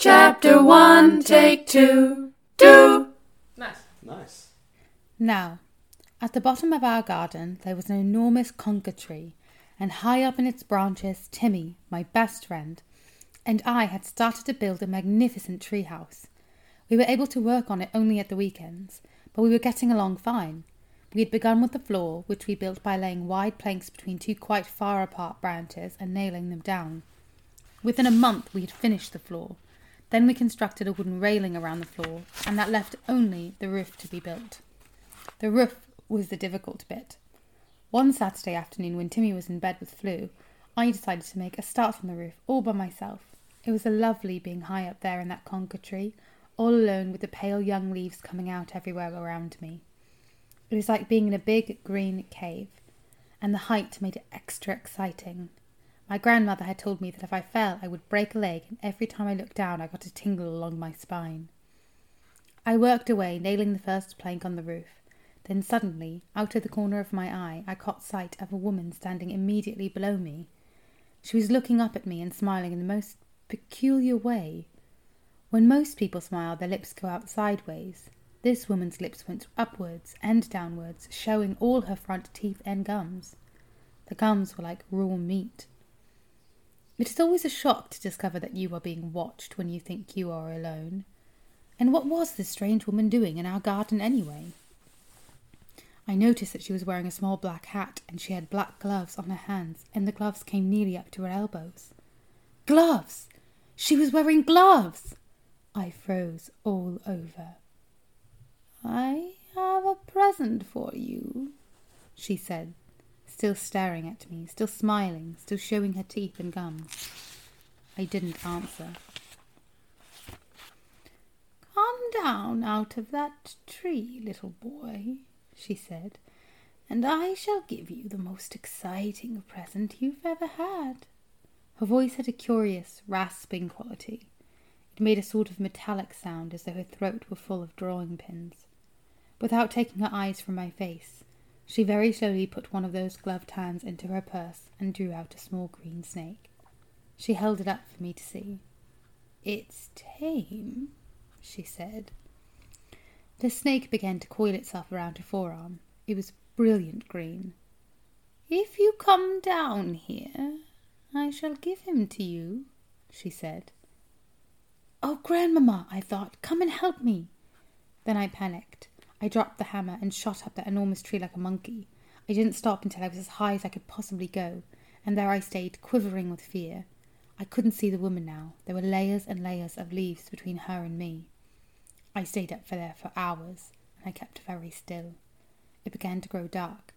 Chapter 1, Take 2, 2. Nice. Nice. Now, at the bottom of our garden there was an enormous conker tree, and high up in its branches Timmy, my best friend, and I had started to build a magnificent tree house. We were able to work on it only at the weekends, but we were getting along fine. We had begun with the floor, which we built by laying wide planks between two quite far apart branches and nailing them down. Within a month we had finished the floor. Then we constructed a wooden railing around the floor, and that left only the roof to be built. The roof was the difficult bit. One Saturday afternoon, when Timmy was in bed with flu, I decided to make a start on the roof all by myself. It was lovely being high up there in that conker tree, all alone with the pale young leaves coming out everywhere around me. It was like being in a big green cave, and the height made it extra exciting. My grandmother had told me that if I fell, I would break a leg, and every time I looked down, I got a tingle along my spine. I worked away, nailing the first plank on the roof. Then suddenly, out of the corner of my eye, I caught sight of a woman standing immediately below me. She was looking up at me and smiling in the most peculiar way. When most people smile, their lips go out sideways. This woman's lips went upwards and downwards, showing all her front teeth and gums. The gums were like raw meat. It is always a shock to discover that you are being watched when you think you are alone. And what was this strange woman doing in our garden anyway? I noticed that she was wearing a small black hat and she had black gloves on her hands, and the gloves came nearly up to her elbows. Gloves! She was wearing gloves! I froze all over. I have a present for you, she said, still staring at me, still smiling, still showing her teeth and gums. I didn't answer. Come down out of that tree, little boy, she said, and I shall give you the most exciting present you've ever had. Her voice had a curious, rasping quality. It made a sort of metallic sound as though her throat were full of drawing pins. Without taking her eyes from my face, she very slowly put one of those gloved hands into her purse and drew out a small green snake. She held it up for me to see. It's tame, she said. The snake began to coil itself around her forearm. It was brilliant green. If you come down here, I shall give him to you, she said. Oh, Grandmamma, I thought, come and help me. Then I panicked. I dropped the hammer and shot up that enormous tree like a monkey. I didn't stop until I was as high as I could possibly go, and there I stayed, quivering with fear. I couldn't see the woman now. There were layers and layers of leaves between her and me. I stayed up for there for hours, and I kept very still. It began to grow dark.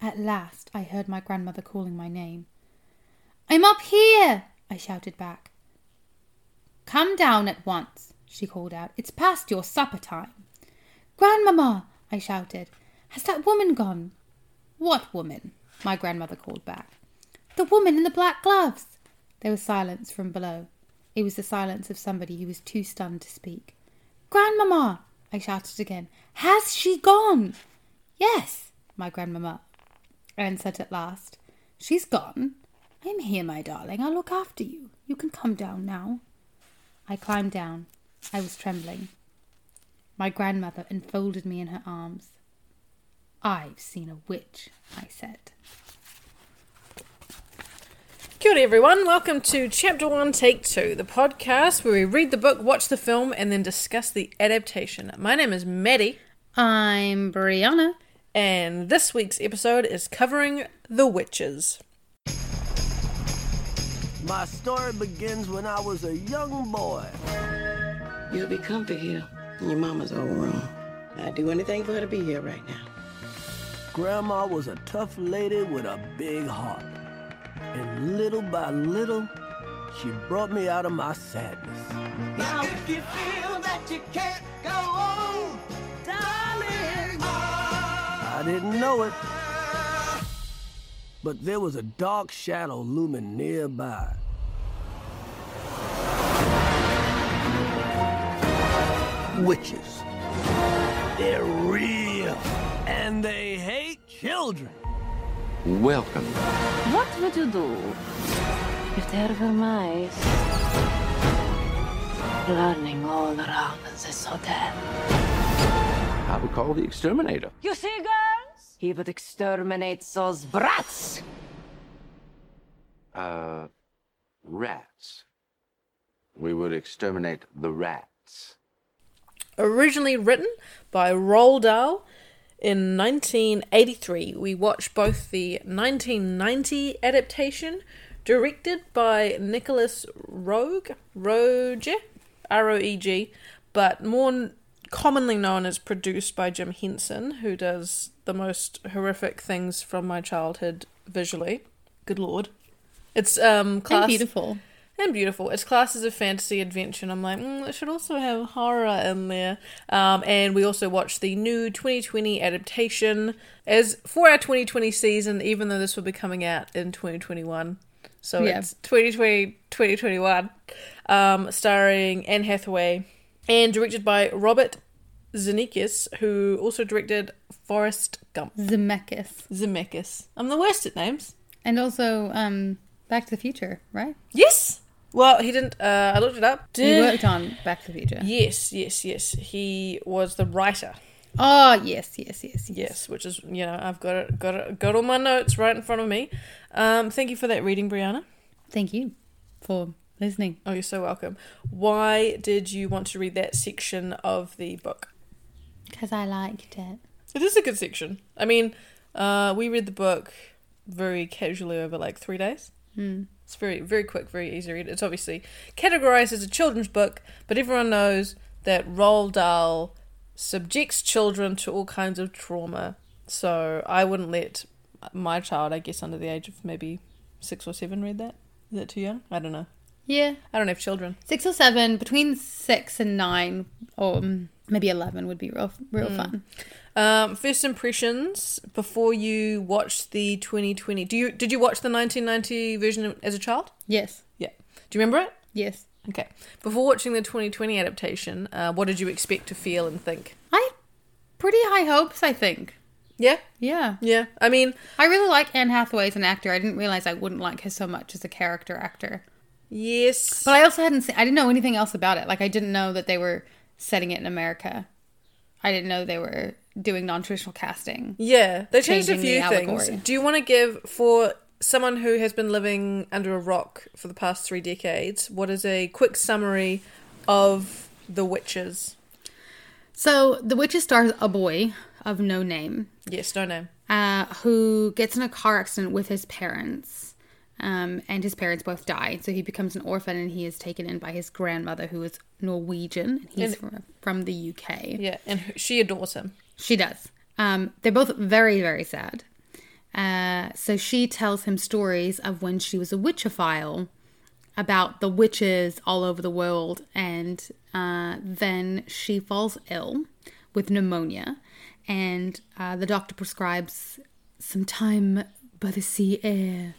At last I heard my grandmother calling my name. I'm up here, I shouted back. Come down at once, she called out. It's past your supper time. Grandmamma, I shouted. Has that woman gone? What woman? my grandmother called back. The woman in the black gloves. There was silence from below. It was the silence of somebody who was too stunned to speak. Grandmamma, I shouted again. Has she gone? Yes, my grandmamma answered at last. She's gone. I'm here, my darling. I'll look after you. You can come down now. I climbed down. I was trembling. My grandmother enfolded me in her arms. I've seen a witch, I said. Kia ora everyone, welcome to Chapter 1, Take 2, the podcast where we read the book, watch the film, and then discuss the adaptation. My name is Maddie, I'm Brianna. and this week's episode is covering The Witches. My story begins when I was a young boy. You'll be comfy here. Your mama's all wrong. I'd do anything for her to be here right now. Grandma was a tough lady with a big heart. And little by little, she brought me out of my sadness. Now if you feel that you can't go on, darling, I didn't know it. But there was a dark shadow looming nearby. Witches. They're real. And they hate children. Welcome. What would you do if there were mice? planning all around this hotel. I would call the exterminator. You see, girls? He would exterminate those brats. Uh, rats. We would exterminate the rats. Originally written by Roald Dahl in 1983, we watched both the 1990 adaptation, directed by Nicolas Roeg, Roege, R O E G, but more commonly known as produced by Jim Henson, who does the most horrific things from my childhood visually. Good lord. It's um class And beautiful. And beautiful. It's classes of fantasy adventure, and I'm like, mm, it should also have horror in there. Um, and we also watched the new 2020 adaptation as for our 2020 season, even though this will be coming out in 2021. So Yeah. it's 2020 2021, um, starring Anne Hathaway and directed by Robert Zemeckis, who also directed Forrest Gump. Zemeckis. Zemeckis. I'm the worst at names. And also um, Back to the Future, right? Yes. Well, he didn't. Uh, I looked it up. He Did- worked on Back to the Future. Yes, yes, yes. He was the writer. Oh, yes, yes, yes, yes. Yes, which is you know I've got it, got it, got all my notes right in front of me. Um, thank you for that reading, Brianna. Thank you for listening. Oh, you're so welcome. Why did you want to read that section of the book? Because I liked it. It is a good section. I mean, uh, we read the book very casually over like three days. Hmm. It's very, very quick, very easy read. It's obviously categorized as a children's book, but everyone knows that Roald Dahl subjects children to all kinds of trauma. So I wouldn't let my child, I guess, under the age of maybe six or seven, read that. Is that too young? I don't know. Yeah. I don't have children. Six or seven, between six and nine, or um, maybe 11 would be real, real fun. Um, first impressions before you watched the 2020. Do you did you watch the 1990 version as a child? Yes. Yeah. Do you remember it? Yes. Okay. Before watching the 2020 adaptation, uh, what did you expect to feel and think? I pretty high hopes, I think. Yeah. Yeah. Yeah. I mean, I really like Anne Hathaway as an actor. I didn't realize I wouldn't like her so much as a character actor. yes. But I also hadn't seen, I didn't know anything else about it. Like, I didn't know that they were setting it in America. I didn't know they were doing non traditional casting. yeah, they changed a few things. Do you want to give for someone who has been living under a rock for the past three decades? What is a quick summary of the witches? So, The Witches stars a boy of no name Yes, no name. uh, who gets in a car accident with his parents. Um, and his parents both die. So he becomes an orphan and he is taken in by his grandmother, who is Norwegian. He's from, from the UK. Yeah, and she adores him. She does. Um, they're both very, very sad. Uh, so she tells him stories of when she was a witchophile about the witches all over the world. And uh, then she falls ill with pneumonia. And uh, the doctor prescribes some time by the sea air.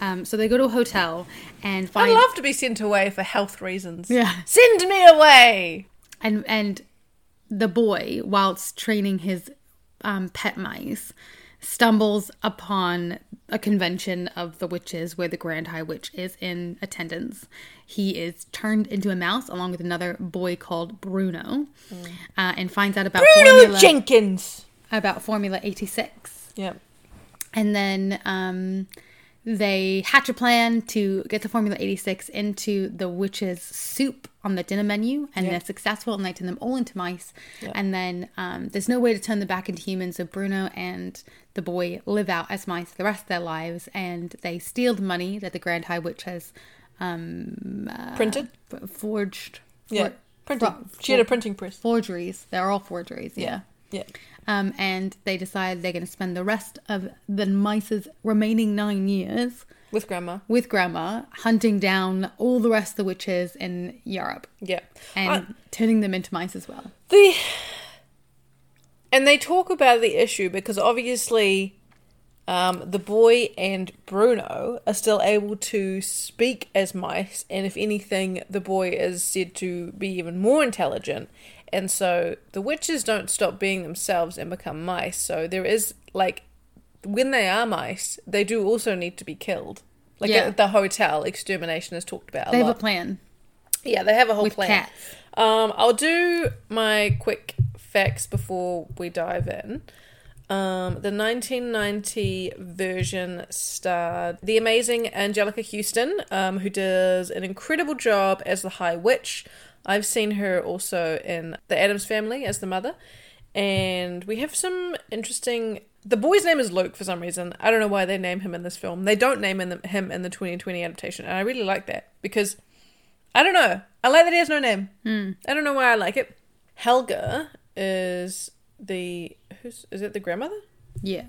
Um, so they go to a hotel and I'd love to be sent away for health reasons. Yeah. Send me away! and and the boy whilst training his um, pet mice stumbles upon a convention of the witches where the grand high witch is in attendance he is turned into a mouse along with another boy called bruno uh, and finds out about Bruno formula Jenkins! about formula 86 Yeah. and then um, they hatch a plan to get the Formula 86 into the witch's soup on the dinner menu, and they're successful, and they turn them all into mice. And then um, there's no way to turn them back into humans, so Bruno and the boy live out as mice the rest of their lives, and they steal the money that the Grand High Witch has Printed? f- forged. Yeah. for- Printed. for- she had a printing press. forgeries. They're all forgeries. Yeah. Yeah. Um, and they decide they're going to spend the rest of the mice's remaining nine years With grandma. with grandma hunting down all the rest of the witches in Europe Yeah. and I- turning them into mice as well. the and they talk about the issue because obviously um, the boy and Bruno are still able to speak as mice, and if anything, the boy is said to be even more intelligent. And so the witches don't stop being themselves and become mice. So there is like when they are mice, they do also need to be killed. Like Yeah. at the hotel, extermination is talked about a They have a plan. Yeah, they have a whole with plan. cats. Um, I'll do my quick facts before we dive in. Um, the 1990 version starred the amazing Anjelica Huston, um, who does an incredible job as the High Witch. I've seen her also in The Addams Family as the mother. And we have some interesting. The boy's name is Luke for some reason. I don't know why they name him in this film. They don't name in the, him in the 2020 adaptation. And I really like that because I don't know. I like that he has no name. I don't know why I like it. Helga is the who's is it the grandmother? Yeah.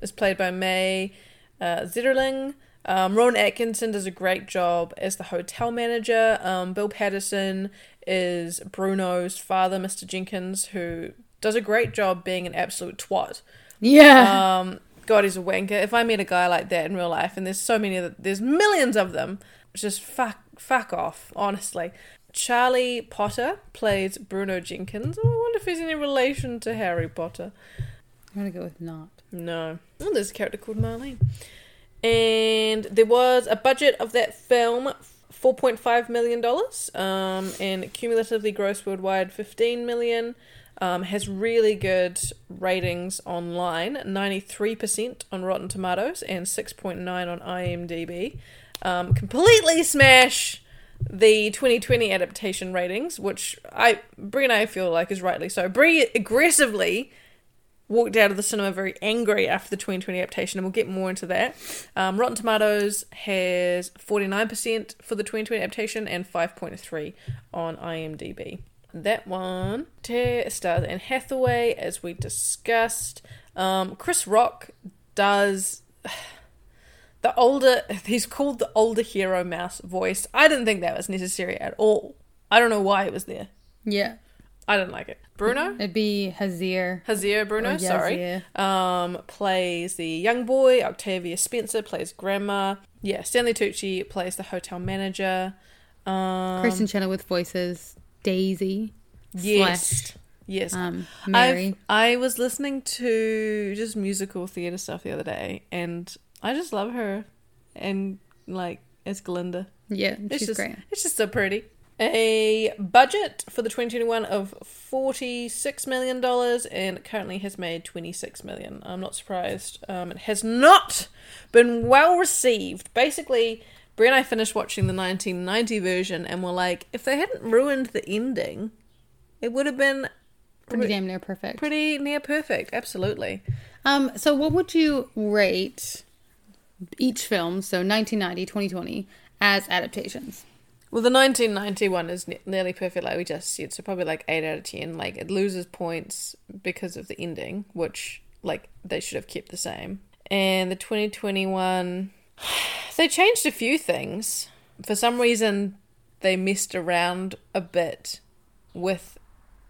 Is played by Mai uh, Zetterling. Um, Rowan Atkinson does a great job as the hotel manager. Um, Bill Paterson is Bruno's father, Mr. Jenkins, who does a great job being an absolute twat. Yeah. Um, God, he's a wanker. If I met a guy like that in real life, and there's so many, of there's millions of them, just fuck, fuck off, honestly. Charlie Potter plays Bruno Jenkins. Oh, I wonder if he's any relation to Harry Potter. I'm gonna go with not. No. Oh, there's a character called Marlene. And there was a budget of that film, $4.5 million, um, and cumulatively gross worldwide 15 million. Um, has really good ratings online 93% on Rotten Tomatoes and 6.9 on IMDb. Um, completely smash the 2020 adaptation ratings, which I Brie and I feel like is rightly so. Brie aggressively walked out of the cinema very angry after the 2020 adaptation, and we'll get more into that. Um, Rotten Tomatoes has 49% for the 2020 adaptation and 5.3 on IMDb. That one Te- stars Anne Hathaway, as we discussed. Um, Chris Rock does the older. He's called the older hero mouse voice. I didn't think that was necessary at all. I don't know why it was there. Yeah. I didn't like it. Bruno? It'd be Hazir. Hazir Bruno, Or sorry. Um, plays the young boy. Octavia Spencer plays grandma. Yeah, Stanley Tucci plays the hotel manager. Um, Kristin Chenoweth voices Daisy. yes, Slash, yes. um, Mary. I've, I was listening to just musical theater stuff the other day, and I just love her, and like as Glinda. yeah, It's she's just, great. It's just so pretty. A budget for the 2021 of $46 million and currently has made 26 million. I'm not surprised. Um, it has not been well received. Basically, Brie and I finished watching the 1990 version and were like, if they hadn't ruined the ending, it would have been Pretty damn near perfect. pretty near perfect. Absolutely. Um, so what would you rate each film, so 1990, 2020, as adaptations? Well, the 1991 is ne- nearly perfect, like we just said. So probably like eight out of ten. Like it loses points because of the ending, which like they should have kept the same. And the 2021, they changed a few things. For some reason, they messed around a bit with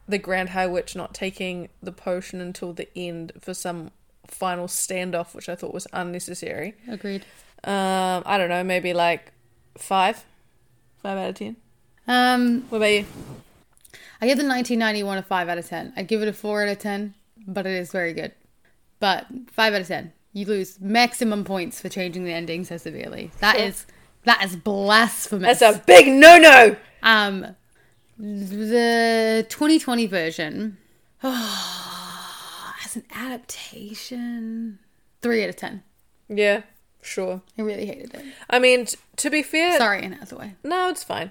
the Grand High Witch not taking the potion until the end for some final standoff, which I thought was unnecessary. Agreed. Um, I don't know, maybe like five, five out of ten. Um, What about you? I give the 1991 a 5 out of 10. I give it a 4 out of 10, but it is very good. But 5 out of 10. You lose maximum points for changing the ending so severely. That is that is blasphemous. That's a big no no. Um, the 2020 version oh, as an adaptation, three out of ten. Yeah, sure. I really hated it. I mean, t- to be fair, Sorry, Anne Hathaway. no, it's fine.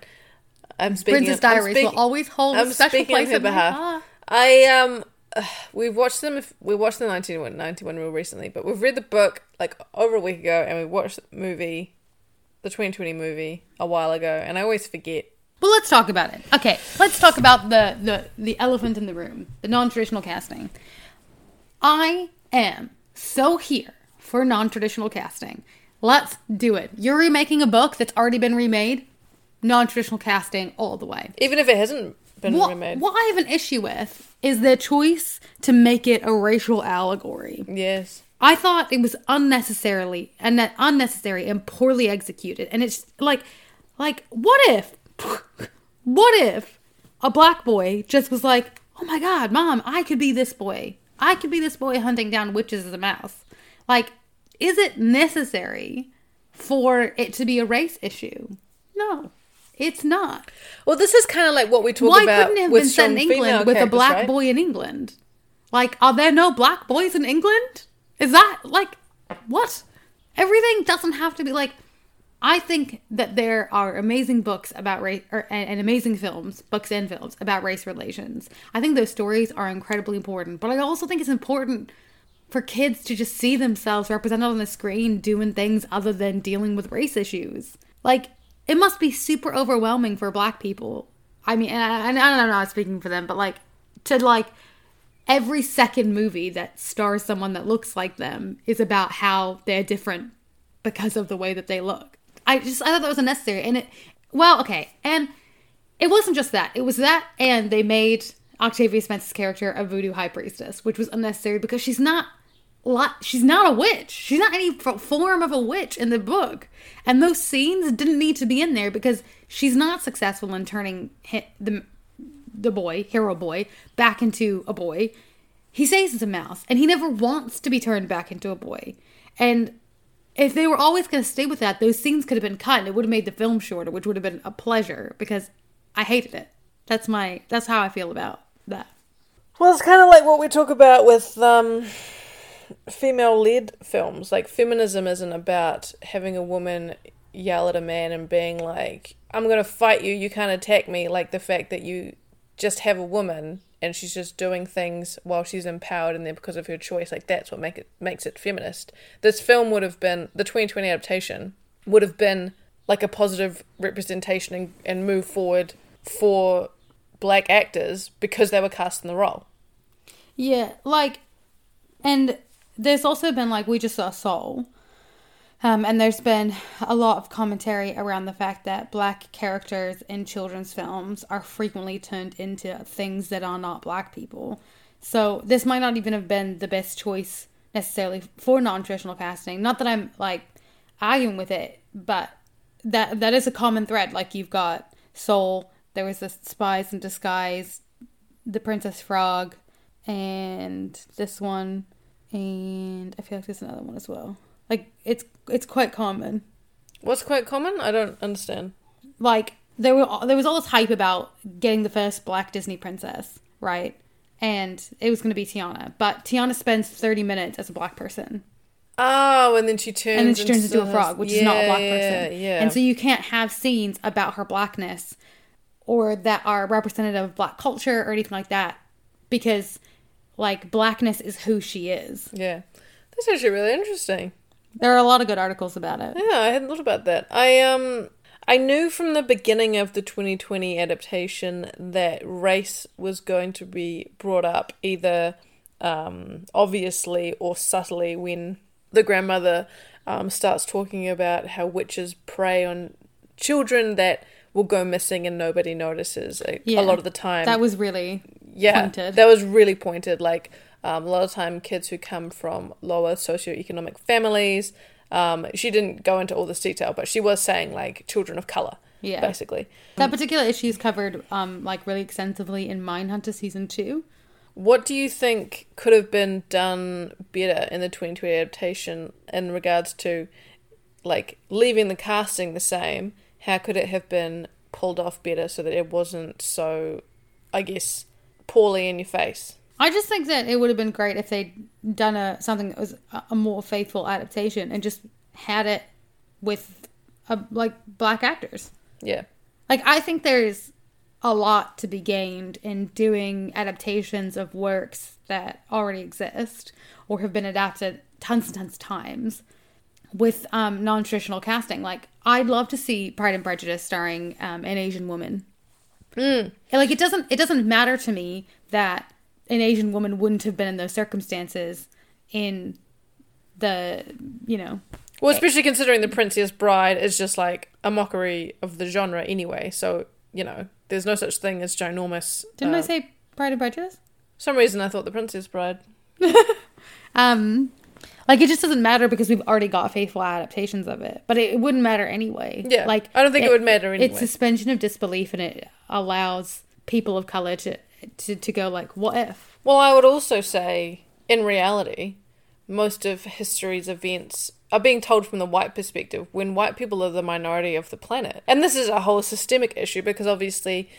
I'm speaking. Princess Diaries speak- will always hold I'm a special place in my heart. I um, we've watched them. We watched the 1991 real recently, but we've read the book like over a week ago, and we watched the movie, the 2020 movie, a while ago, and I always forget. Well, let's talk about it. Okay, let's talk about the the the elephant in the room, the non-traditional casting. I am so here for non-traditional casting. Let's do it. You're remaking a book that's already been remade. Non-traditional casting all the way. Even if it hasn't been What, remade. what I have an issue with is their choice to make it a racial allegory. Yes. I thought it was unnecessarily and that unnecessary and poorly executed. And it's like, like, what if, what if a black boy just was like, oh my god, mom, I could be this boy. I could be this boy hunting down witches as a mouse. Like, is it necessary for it to be a race issue? No. It's not. Well, this is kind of like what we talk Why about couldn't it have with been set in England with a black right? boy in England? Like, are there no black boys in England? Is that like what? Everything doesn't have to be like. I think that there are amazing books about race or, and, and amazing films, books and films about race relations. I think those stories are incredibly important, but I also think it's important for kids to just see themselves represented on the screen doing things other than dealing with race issues. Like, it must be super overwhelming for black people. I mean, and I, I'm not speaking for them, but like, to like, every second movie that stars someone that looks like them is about how they're different because of the way that they look. I just, I thought that was unnecessary. And it, well, okay. And it wasn't just that. It was that, and they made Octavia Spence's character a voodoo high priestess, which was unnecessary because she's not. She's not a witch. She's not any form of a witch in the book, and those scenes didn't need to be in there because she's not successful in turning the the boy, hero boy, back into a boy. He says he's a mouse, and he never wants to be turned back into a boy. And if they were always going to stay with that, those scenes could have been cut, and it would have made the film shorter, which would have been a pleasure because I hated it. That's my that's how I feel about that. Well, it's kind of like what we talk about with um, female-led films. Like feminism isn't about having a woman yell at a man and being like, "I'm gonna fight you. You can't attack me." Like the fact that you just have a woman and she's just doing things while she's empowered and then because of her choice. Like that's what make it makes it feminist. This film would have been the 2020 adaptation would have been like a positive representation and, and move forward for black actors because they were cast in the role. Yeah, like, and there's also been like we just saw Soul, um, and there's been a lot of commentary around the fact that black characters in children's films are frequently turned into things that are not black people. So this might not even have been the best choice necessarily for non-traditional casting. Not that I'm like arguing with it, but that that is a common thread. Like you've got Soul, there was the Spies in Disguise, the Princess Frog, and this one, and I feel like there's another one as well. Like it's it's quite common. What's quite common? I don't understand. Like there were there was all this hype about getting the first black Disney princess, right? And it was going to be Tiana, but Tiana spends 30 minutes as a black person, Oh, and then she turns and then she turns into a frog, which is not a Yeah, black yeah, person. Yeah, And so you can't have scenes about her blackness or that are representative of black culture or anything like that because like blackness is who she is. yeah, that's actually really interesting. There are a lot of good articles about it. Yeah, I hadn't thought about that. I um I knew from the beginning of the 2020 adaptation that race was going to be brought up either um obviously or subtly when the grandmother um starts talking about how witches prey on children that will go missing and nobody notices a, Yeah. a lot of the time. That was really yeah, pointed. that was really pointed. Like um, a lot of time, kids who come from lower socioeconomic families. Um, she didn't go into all this detail, but she was saying like children of color, Yeah. basically. That particular issue is covered um like really extensively in Mindhunter season two. What do you think could have been done better in the 2020 adaptation in regards to like leaving the casting the same? How could it have been pulled off better so that it wasn't so, I guess, poorly in your face? I just think that it would have been great if they'd done a something that was a, more faithful adaptation and just had it with a, like black actors. Yeah. Like I think there's a lot to be gained in doing adaptations of works that already exist or have been adapted tons and tons of times with um, non-traditional casting. Like I'd love to see Pride and Prejudice starring um, an Asian woman. And, Like it doesn't it doesn't matter to me that an Asian woman wouldn't have been in those circumstances in the you know Well, especially considering The Princess Bride is just like a mockery of the genre anyway. So, you know, there's no such thing as ginormous. didn't I uh, say Pride and Prejudice? some reason I thought The Princess Bride. Um, like it just doesn't matter because we've already got faithful adaptations of it, but it, it wouldn't matter anyway. Yeah, like I don't think it would matter anyway. It's suspension of disbelief, and it allows people of color to to to go like, what if? Well, I would also say, in reality, most of history's events are being told from the white perspective when white people are the minority of the planet. And this is a whole systemic issue because obviously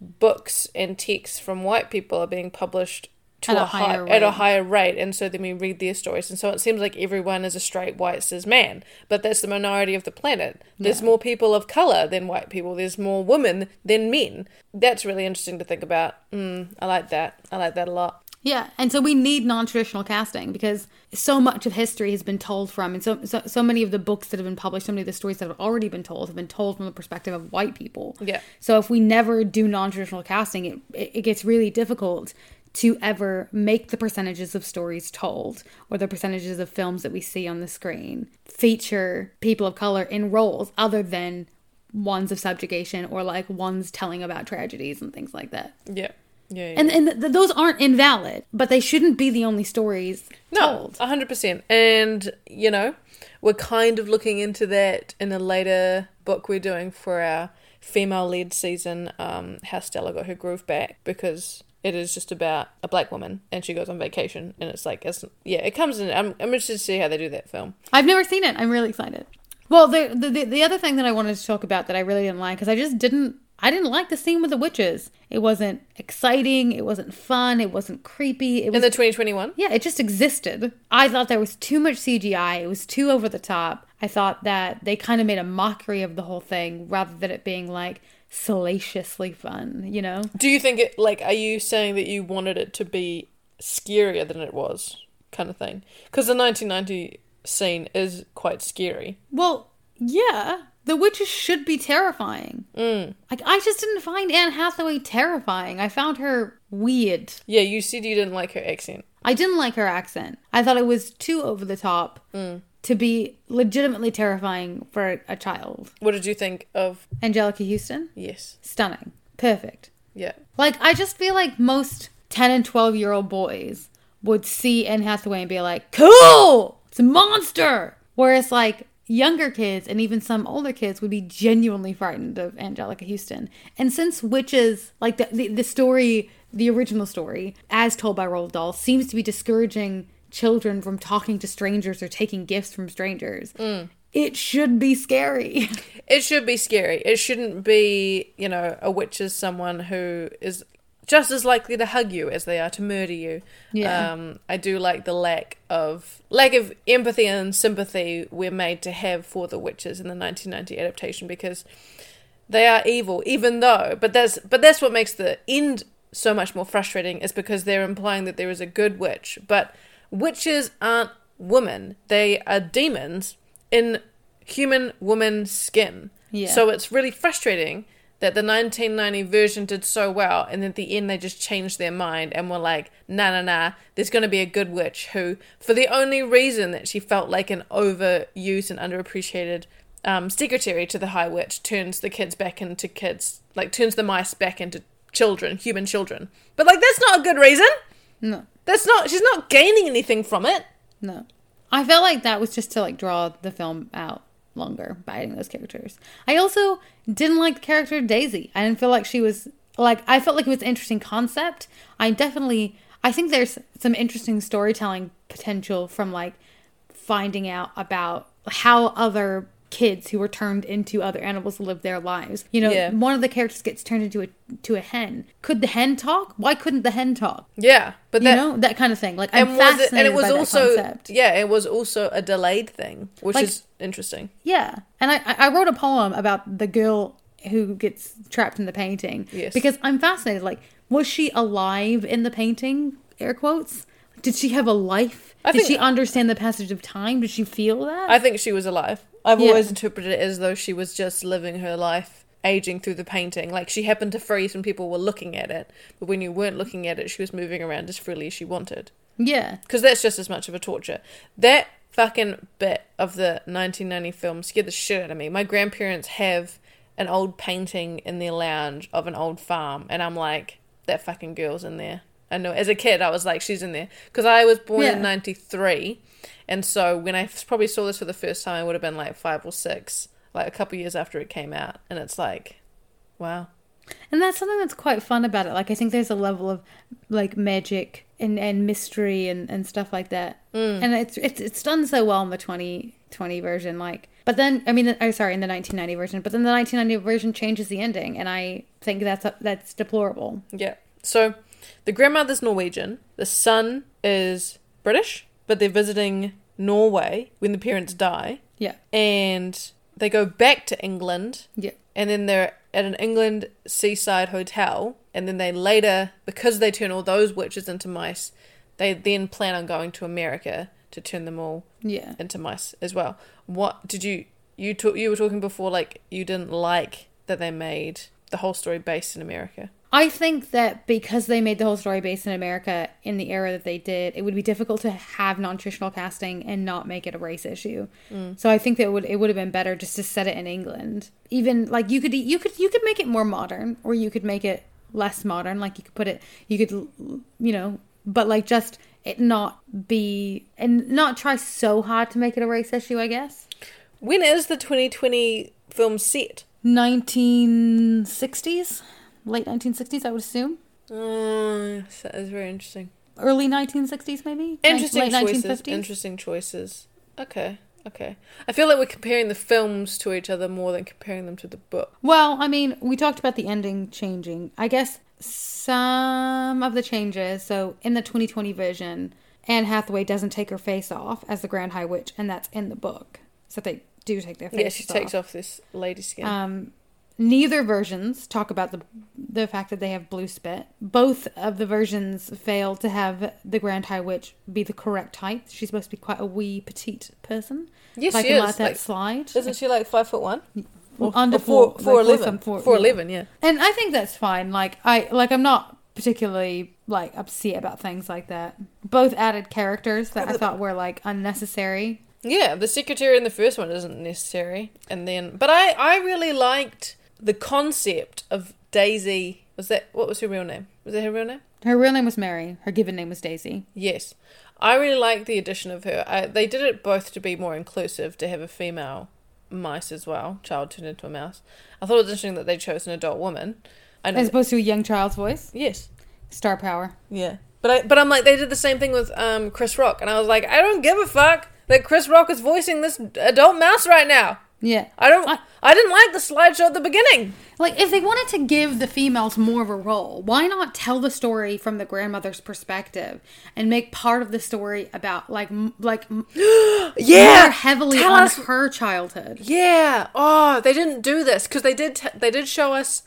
books and texts from white people are being published to At a, a higher high, at a rate. higher rate and so then we read their stories and so it seems like everyone is a straight white cis man but that's the minority of the planet. There's more people of color than white people. There's more women than men. That's really interesting to think about. Mm, i like that. I like that a lot. Yeah, and so we need non-traditional casting because so much of history has been told from, and so so, so many of the books that have been published, so many of the stories that have already been told have been told from the perspective of white people. Yeah. So if we never do non-traditional casting, it, it gets really difficult to ever make the percentages of stories told or the percentages of films that we see on the screen feature people of color in roles other than ones of subjugation or like ones telling about tragedies and things like that. yeah yeah, yeah. And and th- those aren't invalid, but they shouldn't be the only stories No, told. a hundred percent. And you know, we're kind of looking into that in a later book we're doing for our female-led season. Um, how Stella got her groove back because it is just about a black woman and she goes on vacation and it's like it's yeah it comes in. I'm I'm interested to see how they do that film. I've never seen it. I'm really excited. Well, the the the, the other thing that I wanted to talk about that I really didn't like because I just didn't I didn't like the scene with the witches. It wasn't exciting. It wasn't fun. It wasn't creepy. It was In the 2021, yeah, it just existed. I thought there was too much CGI. It was too over the top. I thought that they kind of made a mockery of the whole thing rather than it being like salaciously fun. You know? do you think it like are you saying that you wanted it to be scarier than it was, kind of thing? Because the 1990 scene is quite scary. Well, yeah, the witches should be terrifying. Mm. Like I just didn't find Anne Hathaway terrifying. I found her weird. Yeah, you said you didn't like her accent. I didn't like her accent. I thought it was too over the top to be legitimately terrifying for a child. What did you think of? Anjelica Huston, Yes, stunning, perfect. yeah. Like I just feel like most ten and twelve year old boys would see Anne Hathaway and be like, "Cool, it's a monster." Whereas like younger kids and even some older kids would be genuinely frightened of Anjelica Huston. And since witches, like the the, the story, the original story, as told by Roald Dahl, seems to be discouraging children from talking to strangers or taking gifts from strangers. It should be scary. It should be scary. It shouldn't be, you know, a witch is someone who is just as likely to hug you as they are to murder you. Yeah. Um, I do like the lack of lack of empathy and sympathy we're made to have for the witches in the 1990 adaptation because they are evil, even though. But that's but that's what makes the end so much more frustrating is because they're implying that there is a good witch, but witches aren't women; they are demons in human woman skin. Yeah. So it's really frustrating that the 1990 version did so well, and at the end they just changed their mind and were like, nah, nah, nah, there's going to be a good witch who, for the only reason that she felt like an overused and underappreciated um, secretary to the High Witch, turns the kids back into kids, like turns the mice back into children, human children. But like, that's not a good reason. no. That's not, she's not gaining anything from it. No. I felt like that was just to like draw the film out longer by adding those characters. I also didn't like the character Daisy. I didn't feel like she was like I felt like it was an interesting concept. I definitely I think there's some interesting storytelling potential from like finding out about how other kids who were turned into other animals to live their lives. You know, Yeah. one of the characters gets turned into a to a hen. Could the hen talk? Why couldn't the hen talk? Yeah. But You that, know, that kind of thing. Like I'm and it, fascinated and it was also concept. yeah it was also a delayed thing which Like- is interesting Yeah, and I I wrote a poem about the girl who gets trapped in the painting. Yes. because I'm fascinated. Like, was she alive in the painting? Air quotes. Did she have a life? I Did think- she understand the passage of time? Did she feel that? i think she was alive i've Yeah. always interpreted it as though she was just living her life aging through the painting. Like she happened to freeze when people were looking at it but when you weren't looking at it she was moving around as freely as she wanted. Yeah, because that's just as much of a torture. That fucking bit of the 1990 film scared the shit out of me. My grandparents have an old painting in their lounge of an old farm and i'm like that fucking girl's in there i know as a kid i was like she's in there because i was born Yeah. in 93 and so when I probably saw this for the first time i would have been like five or six like a couple years after it came out and it's like wow and that's something that's quite fun about it. Like, I think there's a level of like magic and and mystery and and stuff like that mm. and it's it's it's done so well in the 2020 version. Like, but then I mean, oh sorry, in the 1990 version, but then the 1990 version changes the ending, and I think that's that's deplorable. Yeah. So the grandmother's Norwegian, the son is British, but they're visiting Norway when the parents die, Yeah, and they go back to England, yeah, and then they're at an England seaside hotel, and then they later, because they turn all those witches into mice, they then plan on going to America to turn them all yeah. into mice as well. What did you you talk? You were talking before, like you didn't like that they made the whole story based in America. I think that because they made the whole story based in America in the era that they did, it would be difficult to have non-traditional casting and not make it a race issue. Mm. So I think that it would it would have been better just to set it in England. Even like you could you could you could make it more modern, or you could make it less modern. Like you could put it you could you know, but like just it not be and not try so hard to make it a race issue. I guess When is the 2020 film set? nineteen sixties, late nineteen sixties, I would assume. Oh, that is very interesting. Early 1960s, maybe? Interesting choices. 1950s? Interesting choices. Okay, okay. I feel like we're comparing the films to each other more than comparing them to the book. Well, I mean, we talked about the ending changing. I guess some of the changes. So in the 2020 version, Anne Hathaway doesn't take her face off as the Grand High Witch, and that's in the book. So they do take their face off. Yeah, she takes off this lady skin. Um, neither versions talk about the the fact that they have blue spit. Both of the versions fail to have the Grand High Witch be the correct height. She's supposed to be quite a wee petite person. Yes, I she is, that like- slide. Isn't she like five foot one? Or, Under four, four- four like eleven. four- Four yeah. yeah. And I think that's fine. Like I like I'm not particularly like upset about things like that. Both added characters that I thought were like unnecessary. Yeah, the secretary in the first one isn't necessary, and then but I I really liked the concept of Daisy. Was that what was her real name? Was that her real name? Her real name was Mary. Her given name was Daisy. Yes, I really liked the addition of her. I, they did it both to be more inclusive, to have a female mice as well, child turned into a mouse. I thought it was interesting that they chose an adult woman. I know. As opposed to a young child's voice. yes, Star power. yeah, but I but I'm like they did the same thing with um Chris Rock, and I was like I don't give a fuck that Chris Rock is voicing this adult mouse right now. Yeah. I don't. I- I, didn't like the slideshow at the beginning. Like if they wanted to give the females more of a role, why not tell the story from the grandmother's perspective and make part of the story about like m- like m- more heavily tell on us- her childhood. Yeah. Oh, they didn't do this because they did. T- they did show us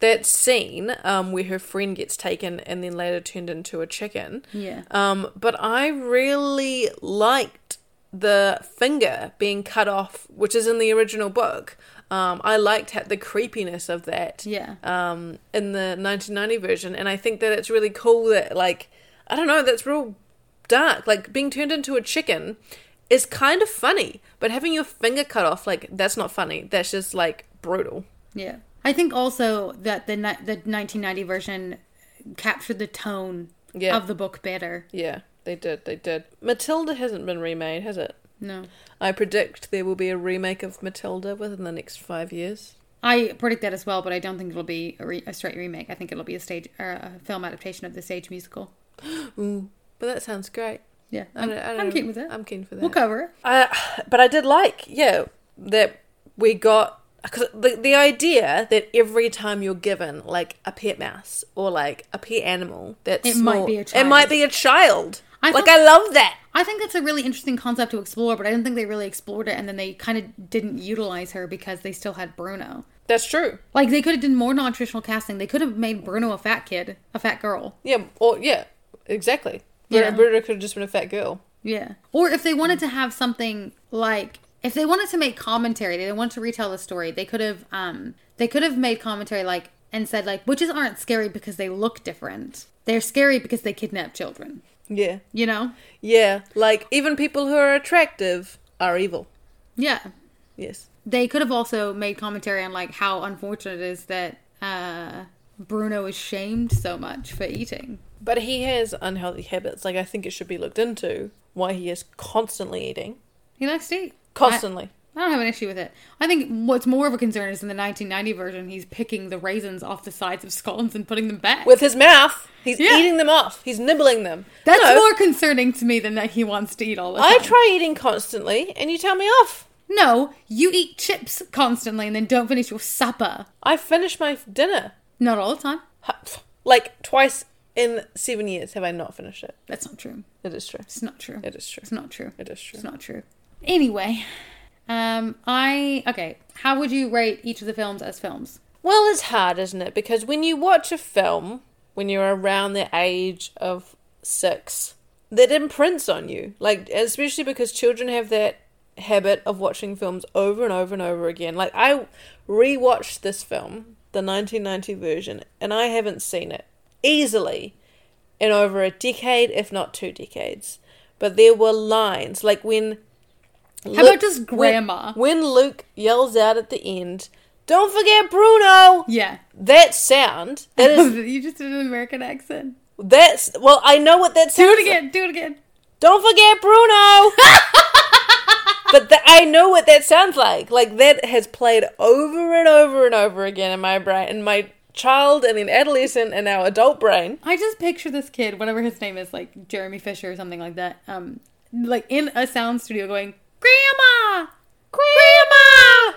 that scene um, where her friend gets taken and then later turned into a chicken. Yeah. Um, but I really liked the finger being cut off, which is in the original book. Um, I liked the creepiness of that. Yeah. Um, in the 1990 version, and I think that it's really cool that like I don't know, that's real dark. Like being turned into a chicken is kind of funny, but having your finger cut off, like that's not funny. That's just like brutal. Yeah. I think also that the ni- the 1990 version captured the tone Yeah. of the book better. Yeah, they did. They did. Matilda hasn't been remade, has it? No. I predict there will be a remake of Matilda within the next five years. I predict that as well, but I don't think it'll be a, re- a straight remake. I think it'll be a stage or a film adaptation of the stage musical. Ooh, but that sounds great. Yeah. I I'm, don't- I I'm keen with it. I'm keen for that. We'll cover it. Uh, but I did like, yeah, that we got because the the idea that every time you're given like a pet mouse or like a pet animal that's It might be a child. it might be a child. I like I love that. I think that's a really interesting concept to explore, but I don't think they really explored it, and then they kind of didn't utilize her because they still had Bruno. That's true. Like they could have done more non-traditional casting. They could have made Bruno a fat kid, a fat girl. Yeah, or yeah, exactly. Yeah. Yeah, Bruno could have just been a fat girl. Yeah. Or if they wanted to have something like if they wanted to make commentary, they wanted to retell the story, they could have um they could have made commentary like and said like witches aren't scary because they look different. They're scary because they kidnap children. Yeah, You know? yeah. Like even people who are attractive are evil. Yeah. Yes. They could have also made commentary on like how unfortunate it is that uh Bruno is shamed so much for eating. But he has unhealthy habits. Like I think it should be looked into why he is constantly eating. He likes to eat. Constantly. I don't have an issue with it. I think what's more of a concern is in the 1990 version, he's picking the raisins off the sides of scones and putting them back. With his mouth, he's Yeah. eating them off. He's nibbling them. That's No, more concerning to me than that he wants to eat all the time. I try eating constantly, and you tell me off. No, you eat chips constantly and then don't finish your supper. I finish my dinner Not all the time. Like twice in seven years. Have I not finished it? That's not true. It is true. It's not true. It is true. It's not true. It is true. It's not true. Anyway, um, I okay. How would you rate each of the films as films? Well, it's hard, isn't it? Because when you watch a film when you're around the age of six, that imprints on you. Like, especially because children have that habit of watching films over and over and over again. Like, I rewatched this film, the 1990 version, and I haven't seen it easily in over a decade, if not two decades. But there were lines, like when. How about just grammar? When, when Luke yells out at the end, don't forget Bruno! Yeah. That sound, that is, you just did an American accent. that's, well, I know what that sounds. Do it again. Do it again. Don't forget Bruno! but th- I know what that sounds like. Like, that has played over and over and over again in my brain, in my child and in adolescent and now adult brain. I just picture this kid, whatever his name is, like Jeremy Fisher or something like that, um, like in a sound studio going, Grandma! Grandma!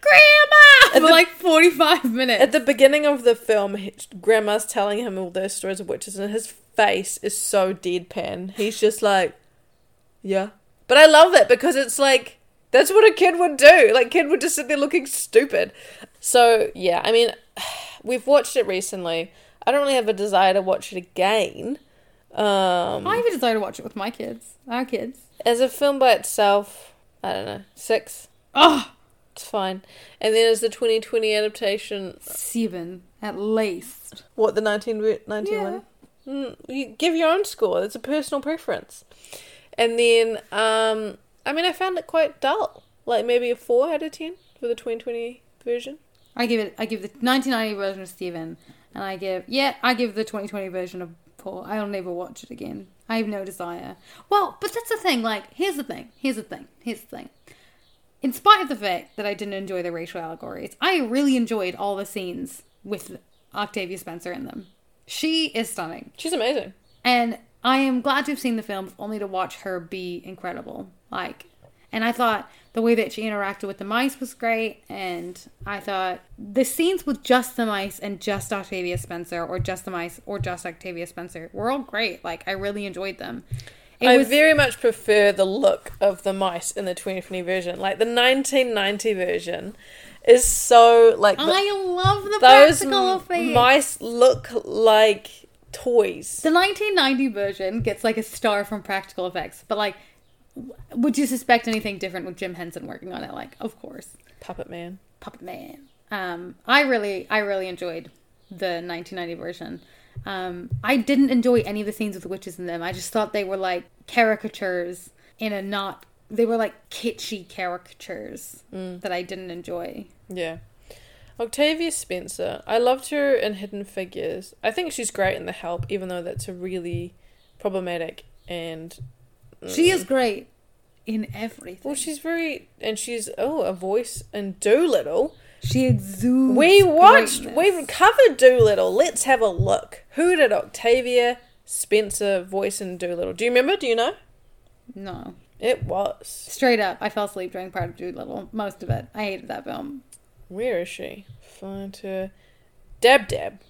Grandma! For the- like 45 minutes. At the beginning of the film, Grandma's telling him all those stories of witches, and his face is so deadpan. He's just like, yeah. But I love it because it's like, that's what a kid would do. Like, kid would just sit there looking stupid. So, yeah, I mean, we've watched it recently. I don't really have a desire to watch it again. Um, I have a desire to watch it with my kids, our kids. As a film by itself, I don't know, six. Oh, It's fine. And then as the 2020 adaptation, seven at least. what, the 1991? Mm, you give your own score. It's a personal preference. And then, um, I mean, I found it quite dull. Like maybe a 4 out of 10 for the 2020 version. I give it. I give the 1990 version of Steven, and I give yeah. I give the 2020 version of Paul. I'll never watch it again. I have no desire. Well, but that's the thing. Like, here's the thing. Here's the thing. Here's the thing. In spite of the fact that I didn't enjoy the racial allegories, I really enjoyed all the scenes with Octavia Spencer in them. She is stunning. She's amazing. And I am glad to have seen the films only to watch her be incredible. Like, and I thought the way that she interacted with the mice was great. And I thought the scenes with just the mice and just Octavia Spencer, or just the mice, or just Octavia Spencer, were all great. Like, I really enjoyed them. It I was very much prefer the look of the mice in the 2020 version. Like the 1990 version is so like the- I love the those practical effects. mice look like toys. The 1990 version gets like a star from practical effects, but like, would you suspect anything different with Jim Henson working on it? Like, of course. Puppet Man. Puppet Man. Um, I really, I really enjoyed the 1990 version. Um, I didn't enjoy any of the scenes with the witches in them. I just thought they were like caricatures in a not. They were like kitschy caricatures that I didn't enjoy. Yeah. Octavia Spencer. I loved her in Hidden Figures. I think she's great in The Help, even though that's a really problematic and She is great in everything. well, she's very and she's oh a voice in Dolittle. she exudes. We watched, greatness. we covered Dolittle. Let's have a look. Who did Octavia Spencer voice in Dolittle? Do you remember? Do you know? no. It was. Straight up, I fell asleep during part of Dolittle. Most of it. I hated that film. Where is she? Find her. Dab Dab.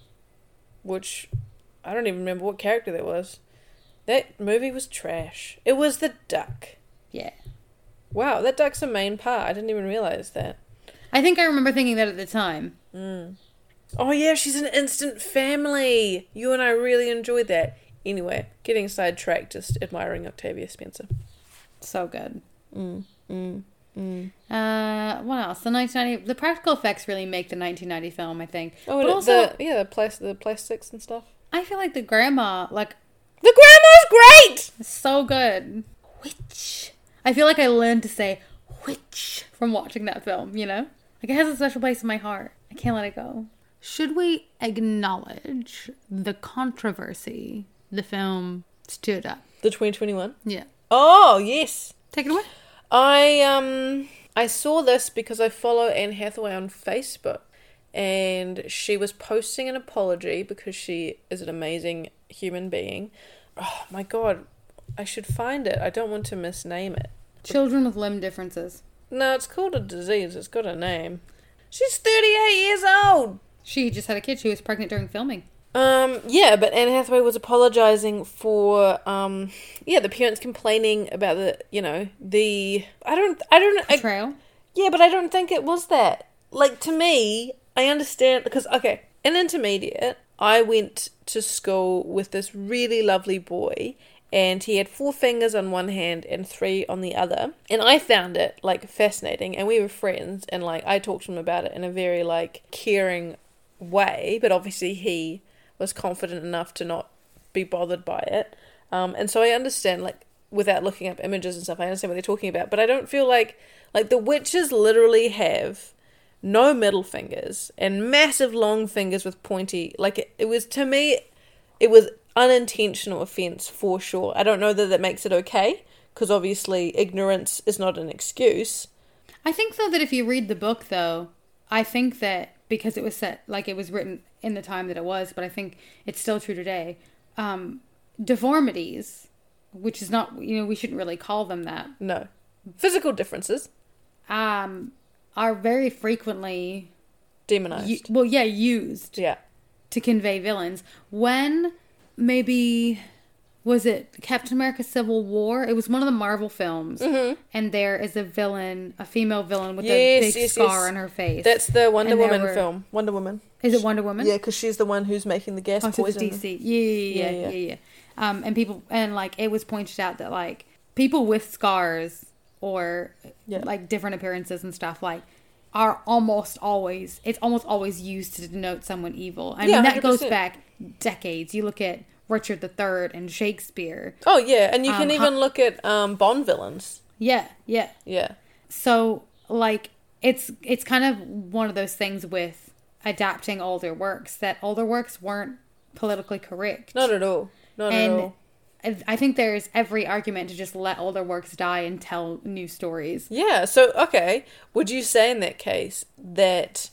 Which I don't even remember what character that was. That movie was trash. It was the duck. Yeah. Wow, that duck's a main part. I didn't even realize that. I think I remember thinking that at the time. Oh yeah, she's an instant family. You and I really enjoyed that. Anyway, getting sidetracked, just admiring Octavia Spencer. So good. Mm, Uh, what else? The 1990, the practical effects really make the 1990 film. I think. Oh, but also, the yeah, the plas- the plastics and stuff. I feel like the grandma, like, The grandma's great. is so good. Witch. I feel like I learned to say witch from watching that film. You know, like it has a special place in my heart. I can't let it go. Should we acknowledge the controversy the film stood up? The 2021. Yeah. Oh yes, Take it away. I um I saw this because I follow Anne Hathaway on Facebook, and she was posting an apology because she is an amazing human being. Oh my god, I should find it. I don't want to misname it. Children with limb differences. No, it's called a disease. It's got a name. She's 38 years old. She just had a kid. She was pregnant during filming. Um, yeah, but Anne Hathaway was apologizing for, um, yeah, the parents complaining about the, you know, the, I don't, I don't, I, yeah, but I don't think it was that. Like, to me, I understand, because, okay, in intermediate, I went to school with this really lovely boy, and he had four fingers on one hand and three on the other. And I found it, like, fascinating, and we were friends, and, like, I talked to him about it in a very, like, caring way, but obviously he was confident enough to not be bothered by it. Um, and so I understand, like, without looking up images and stuff, I understand what they're talking about. But I don't feel like, like, the witches literally have no middle fingers and massive long fingers with pointy. Like, it, it was, to me, it was unintentional offense for sure. I don't know that that makes it okay, because obviously ignorance is not an excuse. I think though that if you read the book though, I think that because it was set like it was written in the time that it was, but I think it's still true today. Um, deformities, which is not you know we shouldn't really call them that, No. Physical differences, um, are very frequently demonized. u- well yeah used yeah. to convey villains. When maybe was it Captain America: Civil War? It was one of the Marvel films, and there is a villain, a female villain with a Mm-hmm. Big yes, scar yes. on her face. That's the Wonder And Woman were- film. Wonder Woman. Is it Wonder Woman? Yeah, because she's the one who's making the gas Oh, poison. DC. Yeah, yeah, yeah, Yeah, yeah, yeah. yeah. Um, and people and like it was pointed out that like people with scars or Yeah. like different appearances and stuff like are almost always it's almost always used to denote someone evil. I Yeah, mean that goes 100%. back decades. You look at Richard III and Shakespeare. Oh yeah, and you can Um, even ho- look at um, Bond villains. Yeah, yeah. Yeah. So like it's it's kind of one of those things with adapting older works that older works weren't politically correct. Not at all. Not at all. I- think there's every argument to just let older works die and tell new stories. Yeah. So okay, would you say in that case that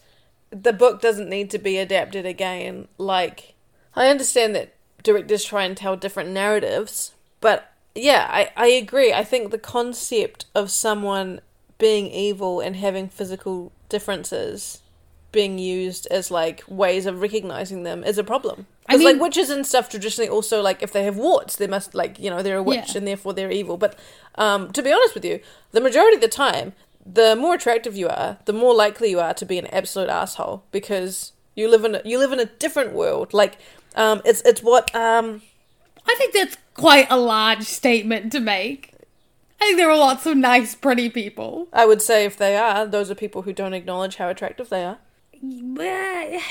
the book doesn't need to be adapted again? Like, I understand that directors try and tell different narratives, but yeah, I I agree. I think the concept of someone being evil and having physical differences being used as like ways of recognizing them is a problem. I Because like witches and stuff traditionally also like if they have warts, they must like you know they're a witch Yeah. and therefore they're evil. But um, to be honest with you, the majority of the time, the more attractive you are, the more likely you are to be an absolute asshole because you live in a, you live in a different world. Like um, it's it's what um, I think that's quite a large statement to make. I think there are lots of nice, pretty people. I would say if they are, those are people who don't acknowledge how attractive they are.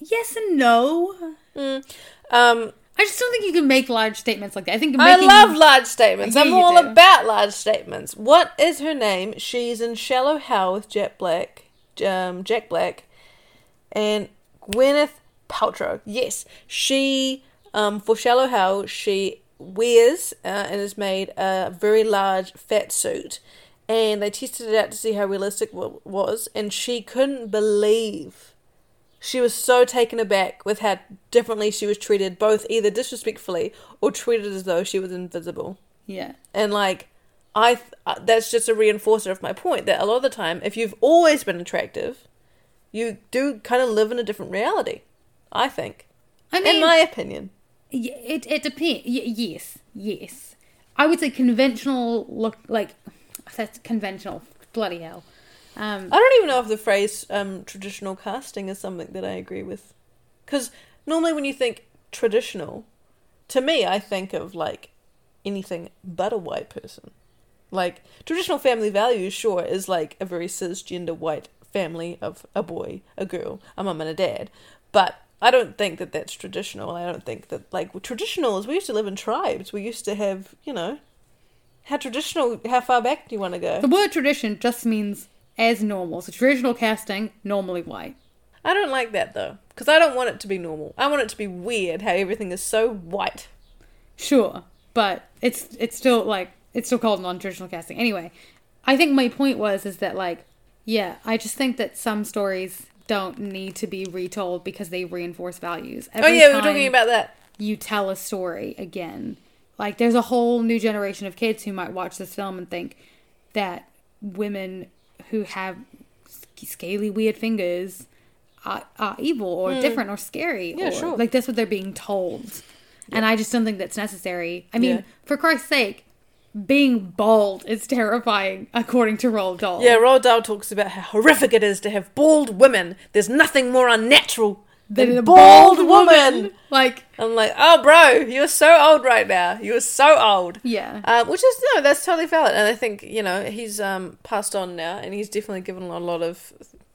Yes and no. Um, I just don't think you can make large statements like that. I think I love large statements. I'm all do. about large statements. What is her name? She's in Shallow Hal with Jack Black, um, Jack Black, and Gwyneth Paltrow. Yes, she um, for Shallow Hal she wears uh, and has made a very large fat suit, and they tested it out to see how realistic it was, and she couldn't believe she was so taken aback with how differently she was treated, both either disrespectfully or treated as though she was invisible. Yeah. And like, I th- uh, that's just a reinforcer of my point that a lot of the time, if you've always been attractive, you do kind of live in a different reality. I think, I mean, in my opinion. It it depends. Y- yes, yes. I would say conventional look like that's conventional. Bloody hell. Um, I don't even know if the phrase um, traditional casting is something that I agree with. Because normally when you think traditional, to me, I think of like anything but a white person. Like, traditional family values, sure, is like a very cisgender white family of a boy, a girl, a mum, and a dad. But I don't think that that's traditional. I don't think that, like, traditional is we used to live in tribes. We used to have, you know, how traditional, how far back do you want to go? the word tradition just means as normal. So traditional casting, normally white. I don't like that though, because I don't want it to be normal. I want it to be weird how everything is so white. Sure, but it's it's still like it's still called non-traditional casting. Anyway, I think my point was is that like, yeah, I just think that some stories don't need to be retold because they reinforce values. Oh yeah, we were talking about that. you tell a story again. Like there's a whole new generation of kids who might watch this film and think that women who have scaly weird fingers are, are evil or hmm. different or scary. Yeah, or, sure. Like that's what they're being told. And I just don't think that's necessary. I mean, Yeah. for Christ's sake, being bald is terrifying, according to Roald Dahl. Yeah, Roald Dahl talks about how horrific it is to have bald women. There's nothing more unnatural than, Than a bald, bald woman. woman. Like, I'm like, oh, bro, you're so old right now. You're so old. yeah. Um, which is no, that's totally valid, and I think you know he's um, passed on now, and he's definitely given a lot of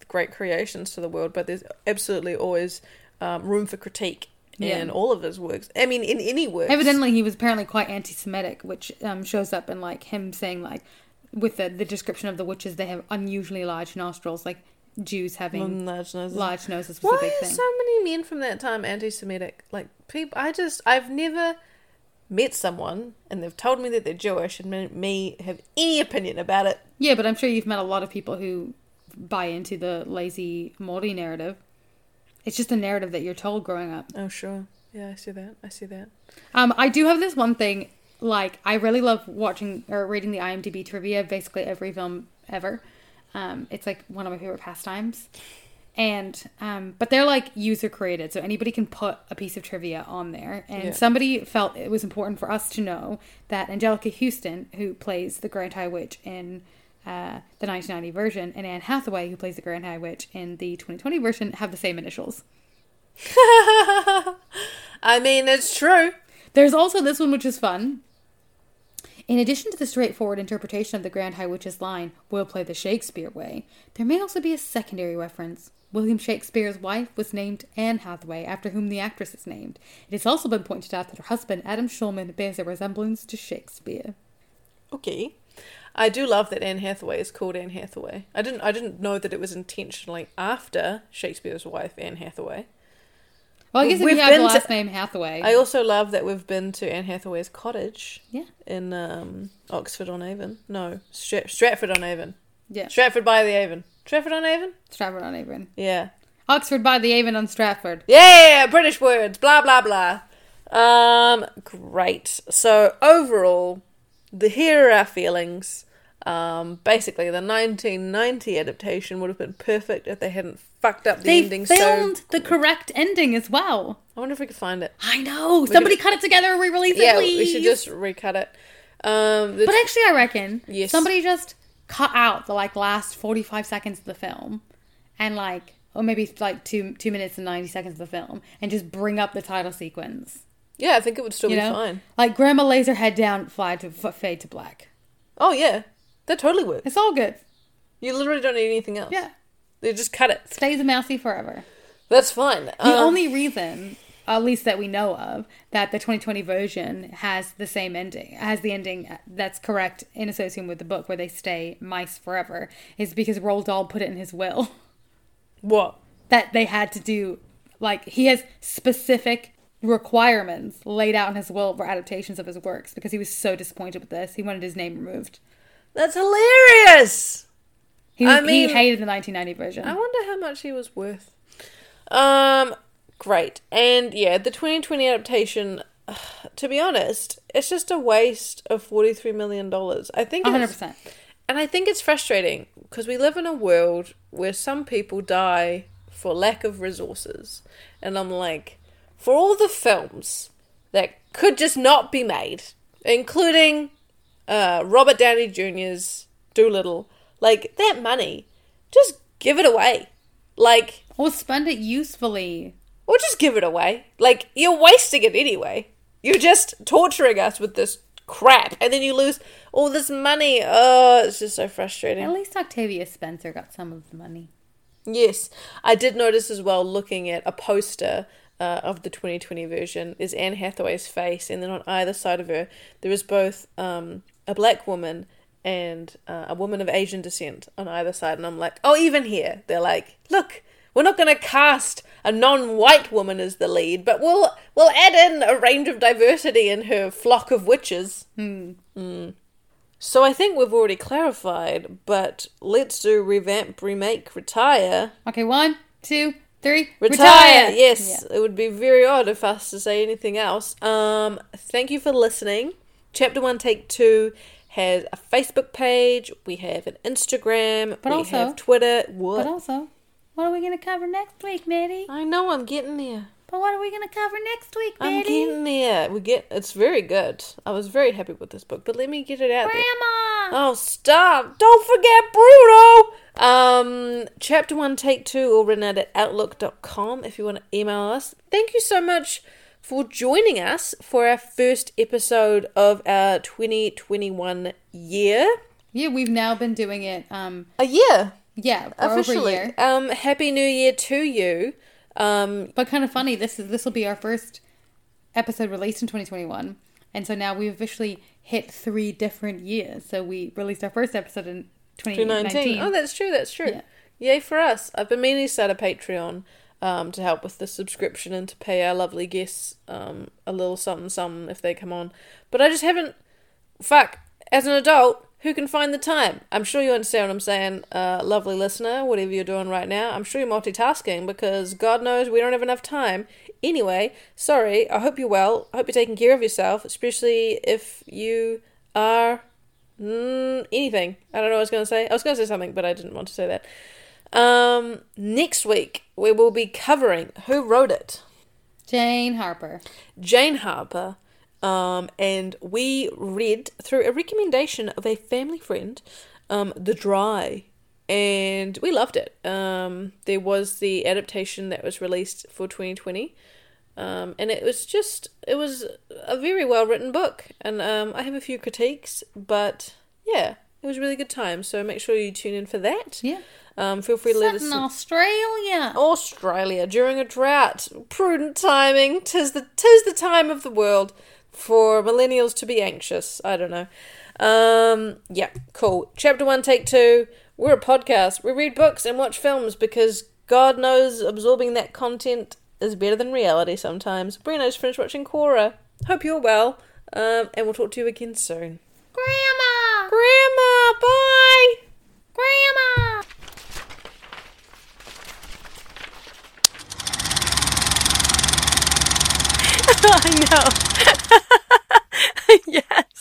great creations to the world. But there's absolutely always um, room for critique Yeah. in all of his works. I mean, in any work. Evidently, he was apparently quite anti-Semitic, which um, shows up in like him saying like, with the the description of the witches, they have unusually large nostrils, like Jews having large noses. large noses was Why a big are thing. so many men from that time anti-Semitic? Like people, I just I've never met someone and they've told me that they're Jewish and me- have any opinion about it. Yeah, but I'm sure you've met a lot of people who buy into the lazy Morty narrative. It's just a narrative that you're told growing up. Oh sure, yeah, I see that. I see that. Um, I do have this one thing. Like, I really love watching or reading the IMDb trivia basically every film ever. Um, it's like one of my favorite pastimes. And, um, but they're like user created, so anybody can put a piece of trivia on there. And Yeah. somebody felt it was important for us to know that Anjelica Huston, who plays the Grand High Witch in uh, the 1990 version, and Anne Hathaway, who plays the Grand High Witch in the 2020 version, have the same initials. I mean, it's true. There's also this one, which is fun. In addition to the straightforward interpretation of the Grand High Witch's line, we'll play the Shakespeare way, there may also be a secondary reference. William Shakespeare's wife was named Anne Hathaway, after whom the actress is named. It has also been pointed out that her husband, Adam Shulman, bears a resemblance to Shakespeare. Okay. I do love that Anne Hathaway is called Anne Hathaway. I didn't I didn't know that it was intentionally after Shakespeare's wife, Anne Hathaway. Well, I guess if We've you have the been to- last name Hathaway. I also love that we've been to Anne Hathaway's cottage yeah. in um, Oxford on Avon. No, Stra- Stratford on Avon. Yeah. Stratford by the Avon. Stratford on Avon? Stratford on Avon. Yeah. Oxford by the Avon on Stratford. Yeah, British words, blah blah blah. Um, great. So overall, the here are our feelings. Um, basically, the 1990 adaptation would have been perfect if they hadn't fucked up the They ending. filmed So the correct ending as well. I wonder if we could find it. I know. Somebody cut it together and re-release it, Yeah, please. we should just recut it. Um, But actually, I reckon Yes. somebody just cut out the like last forty five seconds of the film, and like, or maybe like two two minutes and ninety seconds of the film, and just bring up the title sequence. yeah, I think it would still You be know, fine. like Grandma lays her head down, fly to f- fade to black. Oh yeah, that totally works. It's all good. You literally don't need anything else. Yeah, they just cut it. stays a mousy forever. That's fine. The Um, only reason, at least that we know of, that the 2020 version has the same ending, has the ending that's correct in association with the book where they stay mice forever, is because Roald Dahl put it in his will what? that they had to do, like, he has specific requirements laid out in his will for adaptations of his works because he was so disappointed with this. He wanted his name removed. That's hilarious. He, I he hated the 1990 version. I wonder how much he was worth. Um, great. And yeah, the 2020 adaptation, to be honest, it's just a waste of $43 million. I think 100%. And I think it's frustrating because we live in a world where some people die for lack of resources. And I'm like, for all the films that could just not be made, including uh, Robert Downey Jr.'s Dolittle, like that money, just give it away. Like, Or spend it usefully. or just give it away. Like, you're wasting it anyway. You're just torturing us with this crap, and then you lose all this money. Oh, it's just so frustrating. At least Octavia Spencer got some of the money. Yes, I did notice as well looking at a poster uh, of the 2020 version is Anne Hathaway's face, and then on either side of her there is both um, a black woman and uh, a woman of Asian descent on either side, and I'm like, oh, even here they're like, look, we're not going to cast a non-white woman as the lead, but we'll we'll add in a range of diversity in her flock of witches. Hmm. So I think we've already clarified, but let's do revamp, remake, retire. Okay, one, two, three. Retire. Yes, Yeah. it would be very odd of us to say anything else. Um, thank you for listening. Chapter one, take two has a Facebook page. We have an Instagram. But we also- have Twitter. What? But also, what are we going to cover next week, Maddie? I know I'm getting there. But what are we going to cover next week, Maddie? I'm getting there. We get. It's very good. I was very happy with this book, but let me get it out there. Grandma! Oh, stop! Don't forget Bruno! Um, chapter one, take two, written out at outlook.com if you want to email us. Thank you so much for joining us for our first episode of our 2021 year. Yeah, we've now been doing it. Um, A year, yeah, for over a officially. year. Um, Happy New Year to you. Um, But kind of funny. This is this will be our first episode released in 2021, and so now we've officially hit three different years. So we released our first episode in 2019. 2019. Oh, that's true. That's true. Yeah. Yay for us. I've been meaning to start a Patreon um, to help with the subscription and to pay our lovely guests um, a little something, something if they come on. But I just haven't. Fuck. As an adult, who can find the time? I'm sure you understand what I'm saying, uh, lovely listener, whatever you're doing right now. I'm sure you're multitasking because God knows we don't have enough time. Anyway, sorry. I hope you're well. I hope you're taking care of yourself, especially if you are Mm, anything. I don't know what I was going to say. I was going to say something, but I didn't want to say that. Um, next week, we will be covering who wrote it Jane Harper. Jane Harper. Um, and we read through a recommendation of a family friend, um, The Dry. And we loved it. Um, there was the adaptation that was released for 2020. Um, and it was just, it was a very well written book. And um, I have a few critiques, but yeah, it was a really good time. So make sure you tune in for that. Yeah. Um, feel free to let us in Australia. Australia during a drought. Prudent timing. Tis the tis the time of the world for millennials to be anxious. I don't know. Um, yeah, cool. Chapter one, take two. We're a podcast. We read books and watch films because God knows absorbing that content is better than reality sometimes. Bruno's finished watching Cora. Hope you're well. Um, and we'll talk to you again soon. Grandma! Grandma, bye. Grandma! I know. yes.